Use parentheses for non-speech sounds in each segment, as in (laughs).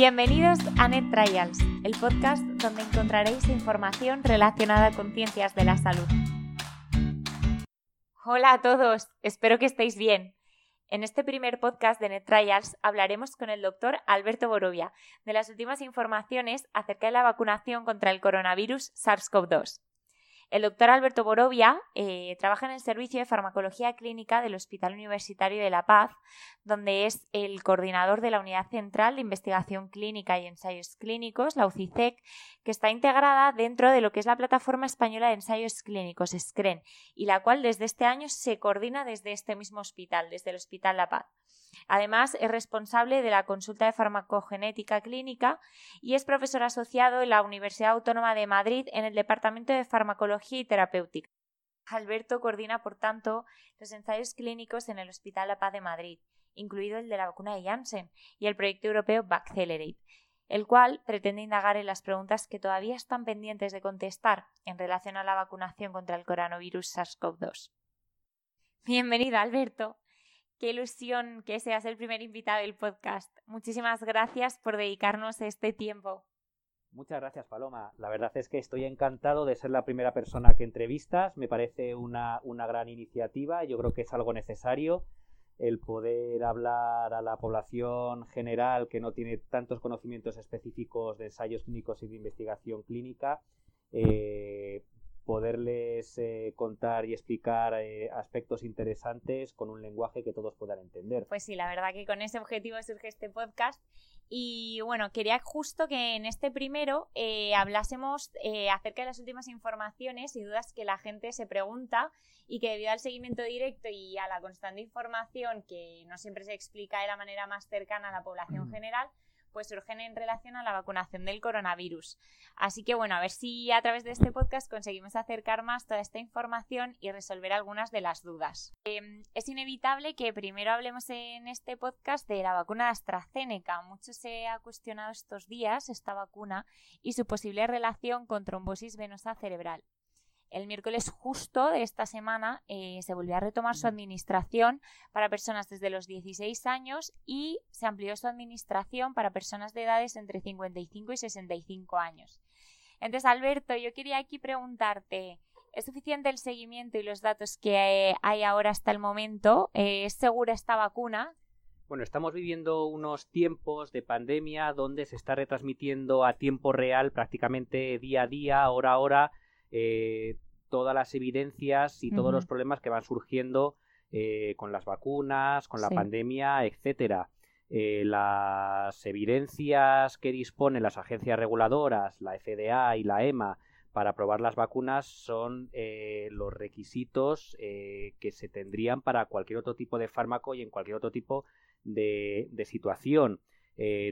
Bienvenidos a Net Trials, el podcast donde encontraréis información relacionada con ciencias de la salud. Hola a todos, espero que estéis bien. En este primer podcast de NetTrials hablaremos con el doctor Alberto Borovia de las últimas informaciones acerca de la vacunación contra el coronavirus SARS-CoV-2. El doctor Alberto Borovia eh, trabaja en el Servicio de Farmacología Clínica del Hospital Universitario de La Paz, donde es el coordinador de la Unidad Central de Investigación Clínica y Ensayos Clínicos, la UCICEC, que está integrada dentro de lo que es la Plataforma Española de Ensayos Clínicos, SCREN, y la cual desde este año se coordina desde este mismo hospital, desde el Hospital La Paz. Además, es responsable de la consulta de farmacogenética clínica y es profesor asociado en la Universidad Autónoma de Madrid en el Departamento de Farmacología y Terapéutica. Alberto coordina, por tanto, los ensayos clínicos en el Hospital La Paz de Madrid, incluido el de la vacuna de Janssen y el proyecto europeo Vaccelerate, el cual pretende indagar en las preguntas que todavía están pendientes de contestar en relación a la vacunación contra el coronavirus SARS-CoV-2. Bienvenido, Alberto. Qué ilusión que seas el primer invitado del podcast. Muchísimas gracias por dedicarnos este tiempo. Muchas gracias, Paloma. La verdad es que estoy encantado de ser la primera persona que entrevistas. Me parece una, una gran iniciativa. Yo creo que es algo necesario el poder hablar a la población general que no tiene tantos conocimientos específicos de ensayos clínicos y de investigación clínica, eh, poderles eh, contar y explicar eh, aspectos interesantes con un lenguaje que todos puedan entender. Pues sí, la verdad que con ese objetivo surge este podcast. Y bueno, quería justo que en este primero eh, hablásemos acerca de las últimas informaciones y dudas que la gente se pregunta y que debido al seguimiento directo y a la constante información que no siempre se explica de la manera más cercana a la población mm. general, pues surgen en relación a la vacunación del coronavirus. Así que bueno, a ver si a través de este podcast conseguimos acercar más toda esta información y resolver algunas de las dudas. Em, es inevitable que primero hablemos en este podcast de la vacuna de AstraZeneca. Mucho se ha cuestionado estos días esta vacuna y su posible relación con trombosis venosa cerebral. El miércoles justo de esta semana eh, se volvió a retomar su administración para personas desde los 16 años y se amplió su administración para personas de edades entre 55 y 65 años. Entonces, Alberto, yo quería aquí preguntarte, ¿es suficiente el seguimiento y los datos que hay ahora hasta el momento? Eh, ¿Es segura esta vacuna? Bueno, estamos viviendo unos tiempos de pandemia donde se está retransmitiendo a tiempo real prácticamente día a día, hora a hora, eh, todas las evidencias y todos los problemas que van surgiendo eh, con las vacunas, con la pandemia, etcétera. Eh, las evidencias que disponen las agencias reguladoras, la FDA y la EMA, para aprobar las vacunas son los requisitos que se tendrían para cualquier otro tipo de fármaco y en cualquier otro tipo de, situación.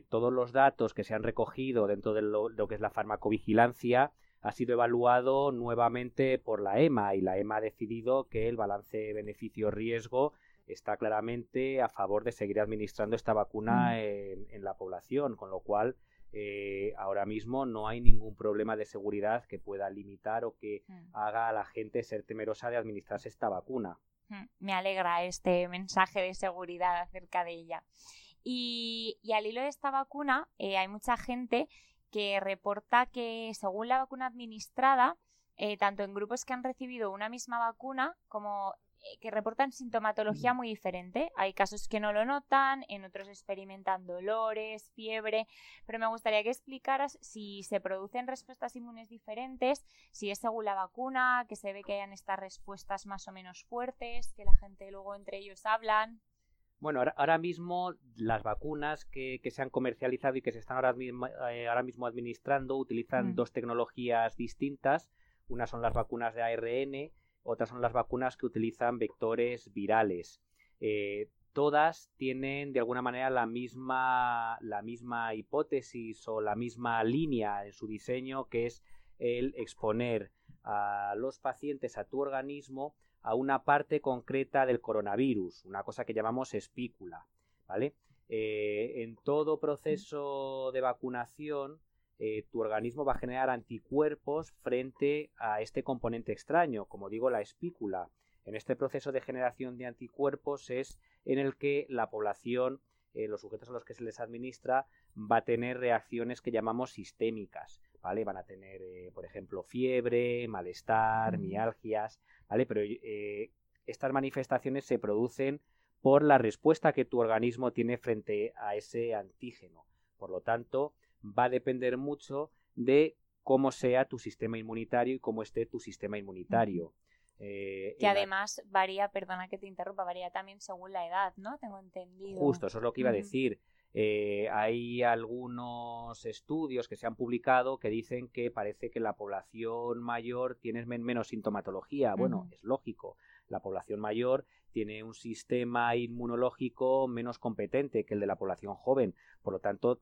todos los datos que se han recogido dentro de lo que es la farmacovigilancia ha sido evaluado nuevamente por la EMA y la EMA ha decidido que el balance beneficio-riesgo está claramente a favor de seguir administrando esta vacuna mm. en, la población, con lo cual eh, ahora mismo no hay ningún problema de seguridad que pueda limitar o que mm. haga a la gente ser temerosa de administrarse esta vacuna. Mm. Me alegra este mensaje de seguridad acerca de ella. Y, al hilo de esta vacuna, eh, hay mucha gente que reporta que según la vacuna administrada, eh, tanto en grupos que han recibido una misma vacuna como eh, que reportan sintomatología muy diferente. Hay casos que no lo notan, en otros experimentan dolores, fiebre, pero me gustaría que explicaras si se producen respuestas inmunes diferentes, si es según la vacuna, que se ve que hayan estas respuestas más o menos fuertes, que la gente luego entre ellos hablan. Bueno, ahora, mismo las vacunas que, se han comercializado y que se están ahora mismo, eh, ahora mismo administrando utilizan mm. dos tecnologías distintas. Una son las vacunas de ARN, otras son las vacunas que utilizan vectores virales. Eh, todas tienen de alguna manera la misma, la misma hipótesis o la misma línea en su diseño, que es el exponer a los pacientes, a tu organismo, a una parte concreta del coronavirus, una cosa que llamamos espícula, ¿vale? Eh, en todo proceso de vacunación, eh, tu organismo va a generar anticuerpos frente a este componente extraño, como digo, la espícula. En este proceso de generación de anticuerpos es en el que la población eh, los sujetos a los que se les administra va a tener reacciones que llamamos sistémicas, ¿vale? Van a tener, eh, por ejemplo, fiebre, malestar, mialgias, ¿vale? Pero eh, estas manifestaciones se producen por la respuesta que tu organismo tiene frente a ese antígeno. Por lo tanto, va a depender mucho de cómo sea tu sistema inmunitario y cómo esté tu sistema inmunitario. Eh, que además varía, perdona que te interrumpa, varía también según la edad, ¿no? Tengo entendido. Justo, eso es lo que iba a decir. Eh, hay algunos estudios que se han publicado que dicen que parece que la población mayor tiene menos sintomatología. Bueno, es lógico. La población mayor tiene un sistema inmunológico menos competente que el de la población joven. Por lo tanto,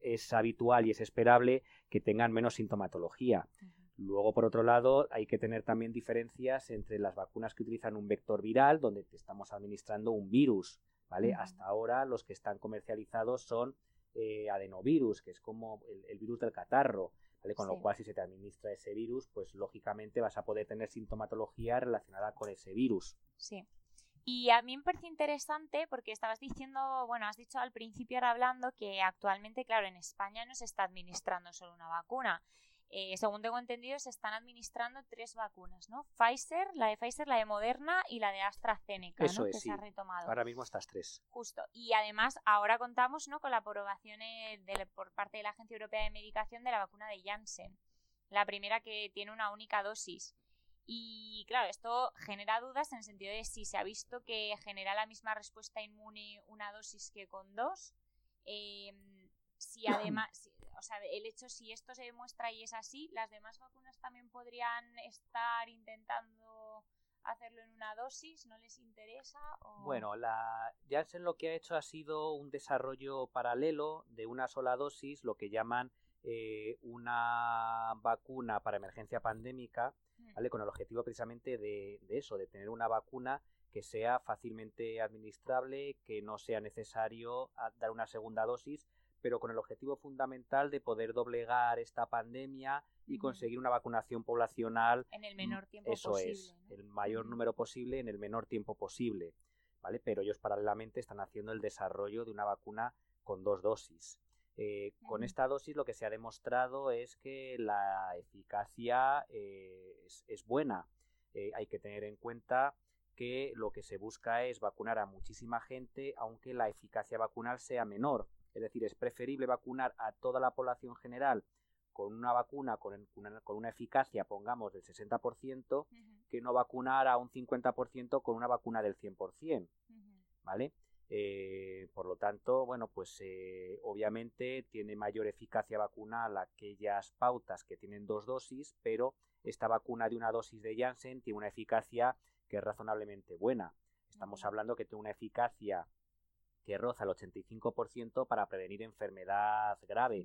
es habitual y es esperable que tengan menos sintomatología. Luego, por otro lado, hay que tener también diferencias entre las vacunas que utilizan un vector viral, donde te estamos administrando un virus, ¿vale? Hasta ahora los que están comercializados son eh, adenovirus, que es como el, virus del catarro, ¿vale? Con lo cual, si se te administra ese virus, pues lógicamente vas a poder tener sintomatología relacionada con ese virus. Sí. Y a mí me parece interesante porque estabas diciendo, bueno, has dicho al principio ahora hablando que actualmente, claro, en España no se está administrando solo una vacuna. Eh, según tengo entendido, se están administrando tres vacunas, ¿no? Pfizer, la de Pfizer, la de Moderna y la de AstraZeneca, Eso ¿no? Es, que se ha retomado. Ahora mismo estas tres. Justo. Y además, ahora contamos, ¿no? Con la aprobación eh, por parte de la Agencia Europea de Medicación de la vacuna de Janssen. La primera que tiene una única dosis. Y claro, esto genera dudas en el sentido de si se ha visto que genera la misma respuesta inmune una dosis que con dos. Em, si (clears throat) además, o sea, el hecho, si esto se demuestra y es así, las demás vacunas también podrían estar intentando hacerlo en una dosis, ¿no les interesa? Bueno, la Janssen lo que ha hecho ha sido un desarrollo paralelo de una sola dosis, lo que llaman eh, una vacuna para emergencia pandémica, mm. ¿vale? Con el objetivo precisamente de, de eso, de tener una vacuna que sea fácilmente administrable, que no sea necesario dar una segunda dosis pero con el objetivo fundamental de poder doblegar esta pandemia y conseguir una vacunación poblacional en el menor tiempo eso es el mayor número posible en el menor tiempo posible vale pero ellos paralelamente están haciendo el desarrollo de una vacuna con dos dosis. Eh, con esta dosis lo que se ha demostrado es que la eficacia eh, es, buena. Eh, hay que tener en cuenta que lo que se busca es vacunar a muchísima gente aunque la eficacia vacunal sea menor es decir, es preferible vacunar a toda la población general con una vacuna con una, con una eficacia, pongamos, del 60%, que no vacunar a un 50% con una vacuna del 100%. ¿Vale? Eh, por lo tanto, bueno, pues eh, obviamente tiene mayor eficacia vacunal aquellas pautas que tienen dos dosis, pero esta vacuna de una dosis de Janssen tiene una eficacia que es razonablemente buena. Estamos hablando que tiene una eficacia que roza el 85% para prevenir enfermedad grave.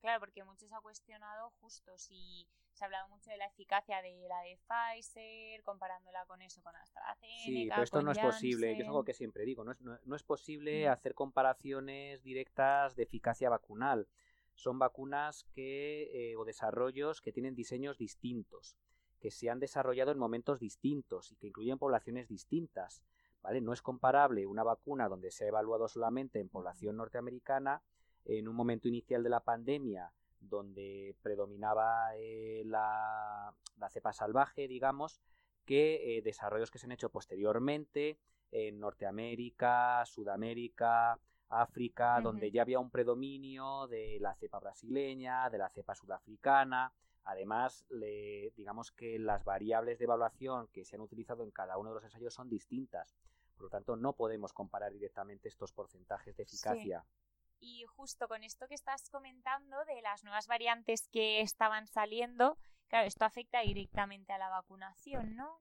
Claro, porque muchos ha cuestionado justo si se ha hablado mucho de la eficacia de la de Pfizer, comparándola con eso, con AstraZeneca. Sí, pero esto no es posible. Yo es algo que siempre digo, no es, no, es posible hacer comparaciones directas de eficacia vacunal. Son vacunas que, eh, o desarrollos que tienen diseños distintos, que se han desarrollado en momentos distintos y que incluyen poblaciones distintas. No es comparable una vacuna donde se ha evaluado solamente en población norteamericana en un momento inicial de la pandemia donde predominaba eh, la, cepa salvaje, digamos, que eh, desarrollos que se han hecho posteriormente en Norteamérica, Sudamérica, África, donde ya había un predominio de la cepa brasileña, de la cepa sudafricana. Además, digamos que las variables de evaluación que se han utilizado en cada uno de los ensayos son distintas. Por lo tanto, no podemos comparar directamente estos porcentajes de eficacia. Y justo con esto que estás comentando de las nuevas variantes que estaban saliendo, claro, esto afecta directamente a la vacunación, ¿no?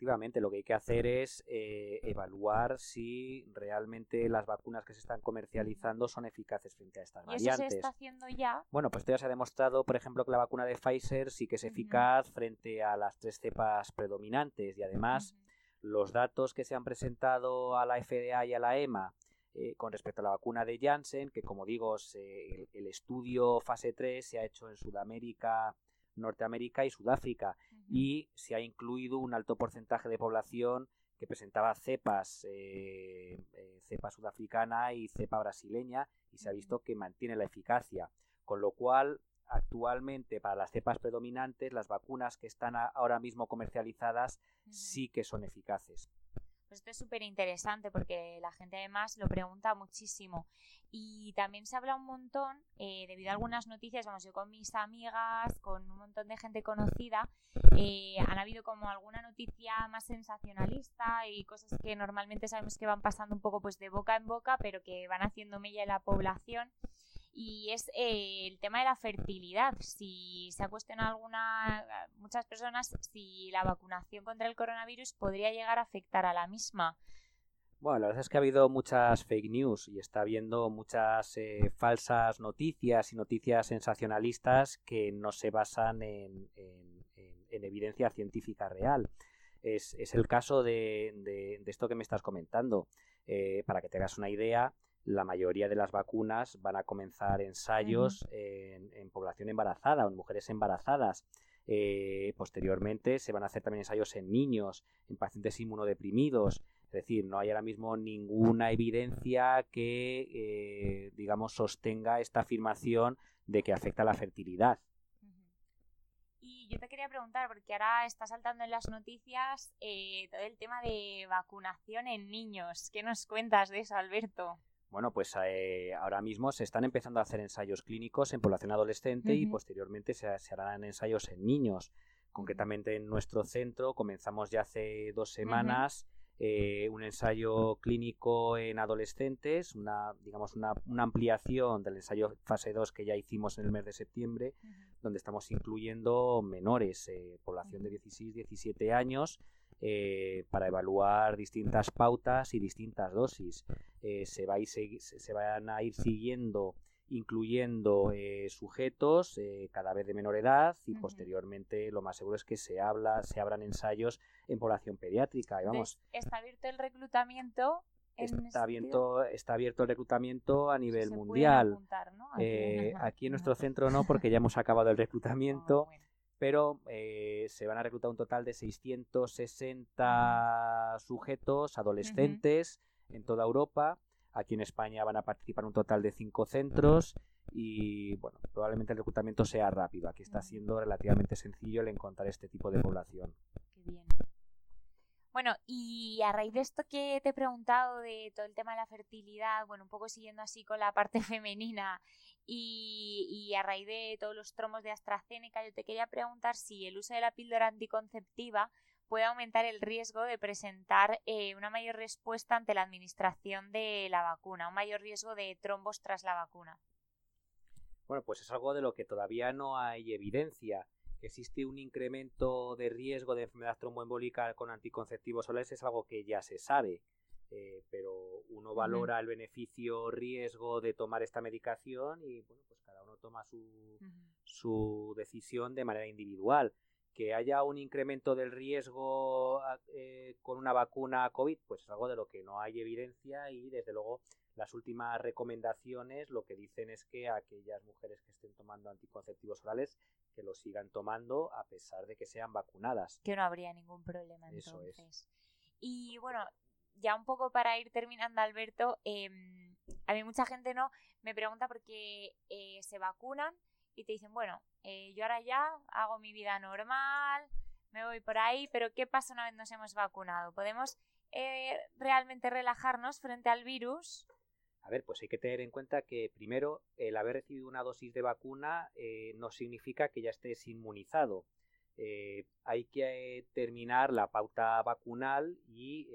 Efectivamente, lo que hay que hacer es eh, evaluar si realmente las vacunas que se están comercializando son eficaces frente a estas ¿Y Eso se está haciendo ya. Bueno, pues esto ya se ha demostrado, por ejemplo, que la vacuna de Pfizer sí que es eficaz frente a las tres cepas predominantes y además los datos que se han presentado a la FDA y a la EMA eh, con respecto a la vacuna de Janssen, que como digo, el, estudio fase 3 se ha hecho en Sudamérica, Norteamérica y Sudáfrica y se ha incluido un alto porcentaje de población que presentaba cepas, eh, eh, cepa sudafricana y cepa brasileña, y se ha visto que mantiene la eficacia. Con lo cual, actualmente para las cepas predominantes, las vacunas que están ahora mismo comercializadas sí que son eficaces. Pues esto es súper interesante porque la gente además lo pregunta muchísimo. Y también se habla un montón, eh, debido a algunas noticias, vamos, yo con mis amigas, con un montón de gente conocida, eh, han habido como alguna noticia más sensacionalista y cosas que normalmente sabemos que van pasando un poco pues de boca en boca, pero que van haciendo mella en la población y es eh, el tema de la fertilidad. Si se ha cuestionado alguna, muchas personas si la vacunación contra el coronavirus podría llegar a afectar a la misma. Bueno, la verdad es que ha habido muchas fake news y está habiendo muchas eh, falsas noticias y noticias sensacionalistas que no se basan en, evidencia científica real. Es, el caso de, esto que me estás comentando. Eh, para que te hagas una idea, la mayoría de las vacunas van a comenzar ensayos en, población embarazada o en mujeres embarazadas. Eh, posteriormente se van a hacer también ensayos en niños, en pacientes inmunodeprimidos. Es decir, no hay ahora mismo ninguna evidencia que, eh, digamos, sostenga esta afirmación de que afecta a la fertilidad. Y yo te quería preguntar, porque ahora está saltando en las noticias eh, todo el tema de vacunación en niños. ¿Qué nos cuentas de eso, Alberto? Bueno, pues eh, ahora mismo se están empezando a hacer ensayos clínicos en población adolescente y posteriormente se, harán ensayos en niños. Concretamente en nuestro centro comenzamos ya hace dos semanas eh, un ensayo clínico en adolescentes, una, digamos, una, ampliación del ensayo fase 2 que ya hicimos en el mes de septiembre, donde estamos incluyendo menores, eh, población de 16-17 años, eh, para evaluar distintas pautas y distintas dosis. Se, va se, van a ir siguiendo incluyendo eh, sujetos cada vez de menor edad y posteriormente lo más seguro es que se habla se abran ensayos en población pediátrica y vamos. Está abierto el reclutamiento está abierto está abierto el reclutamiento a nivel mundial. aquí, en nuestro (laughs) centro no porque ya hemos acabado el reclutamiento ah, pero eh, se van a reclutar un total de 660 sujetos adolescentes en toda Europa. Aquí en España van a participar un total de 5 centros y bueno, probablemente el reclutamiento sea rápido. Aquí está siendo relativamente sencillo el encontrar este tipo de población. Qué bien. Bueno, y a raíz de esto que te he preguntado de todo el tema de la fertilidad, bueno, un poco siguiendo así con la parte (laughs) femenina y, a raíz de todos los tromos de AstraZeneca, yo te quería preguntar si el uso de la píldora anticonceptiva puede aumentar el riesgo de presentar eh, una mayor respuesta ante la administración de la vacuna, un mayor riesgo de trombos tras la vacuna. Bueno, pues es algo de lo que todavía no hay evidencia existe un incremento de riesgo de enfermedad tromboembólica con anticonceptivos orales es algo que ya se sabe. Eh, pero uno valora el beneficio riesgo de tomar esta medicación y bueno pues cada uno toma su, su decisión de manera individual que haya un incremento del riesgo eh, con una vacuna COVID pues es algo de lo que no hay evidencia y desde luego las últimas recomendaciones lo que dicen es que aquellas mujeres que estén tomando anticonceptivos orales que lo sigan tomando a pesar de que sean vacunadas. Que no habría ningún problema entonces. Y bueno, ya un poco para ir terminando, Alberto, em, a mí mucha gente no me pregunta porque eh, se vacunan y te dicen, bueno, eh, yo ahora ya hago mi vida normal, me voy por ahí, pero ¿qué pasa una vez nos hemos vacunado? ¿Podemos eh, realmente relajarnos frente al virus? A ver, pues hay que tener en cuenta que primero el haber recibido una dosis de vacuna eh, no significa que ya estés inmunizado. Eh, hay que eh, terminar la pauta vacunal y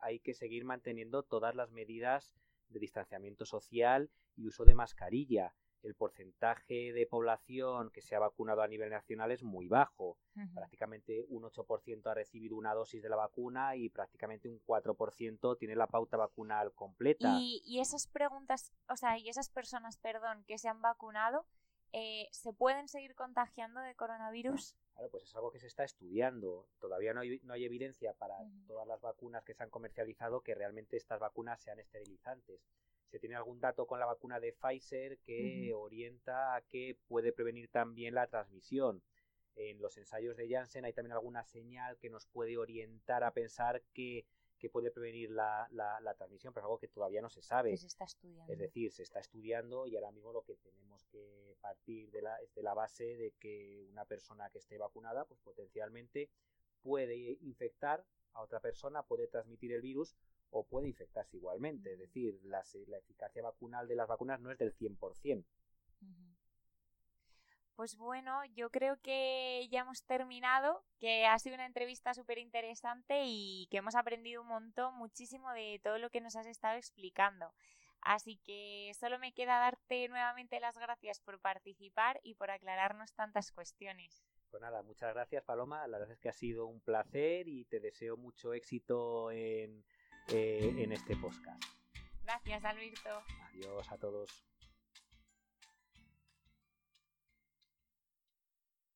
hay que seguir manteniendo todas las medidas de distanciamiento social y uso de mascarilla el porcentaje de población que se ha vacunado a nivel nacional es muy bajo. Prácticamente un 8% ha recibido una dosis de la vacuna y prácticamente un 4% tiene la pauta vacunal completa. Y, esas preguntas, o sea, y esas personas, perdón, que se han vacunado, eh, ¿se pueden seguir contagiando de coronavirus? Claro, pues es algo que se está estudiando. Todavía no hay, no hay evidencia para todas las vacunas que se han comercializado que realmente estas vacunas sean esterilizantes se tiene algún dato con la vacuna de Pfizer que orienta a que puede prevenir también la transmisión. En los ensayos de Janssen hay también alguna señal que nos puede orientar a pensar que que puede prevenir la, la, transmisión, pero es algo que todavía no se sabe. se está estudiando. Es decir, se está estudiando y ahora mismo lo que tenemos que partir de la, es de la base de que una persona que esté vacunada, pues potencialmente puede infectar a otra persona, puede transmitir el virus o puede infectarse igualmente. Es decir, la, la eficacia vacunal de las vacunas no es del 100%. Pues bueno, yo creo que ya hemos terminado, que ha sido una entrevista súper interesante y que hemos aprendido un montón, muchísimo de todo lo que nos has estado explicando. Así que solo me queda darte nuevamente las gracias por participar y por aclararnos tantas cuestiones. Pues nada, muchas gracias Paloma, la verdad es que ha sido un placer y te deseo mucho éxito en, eh, en este podcast. Gracias Alberto. Adiós a todos.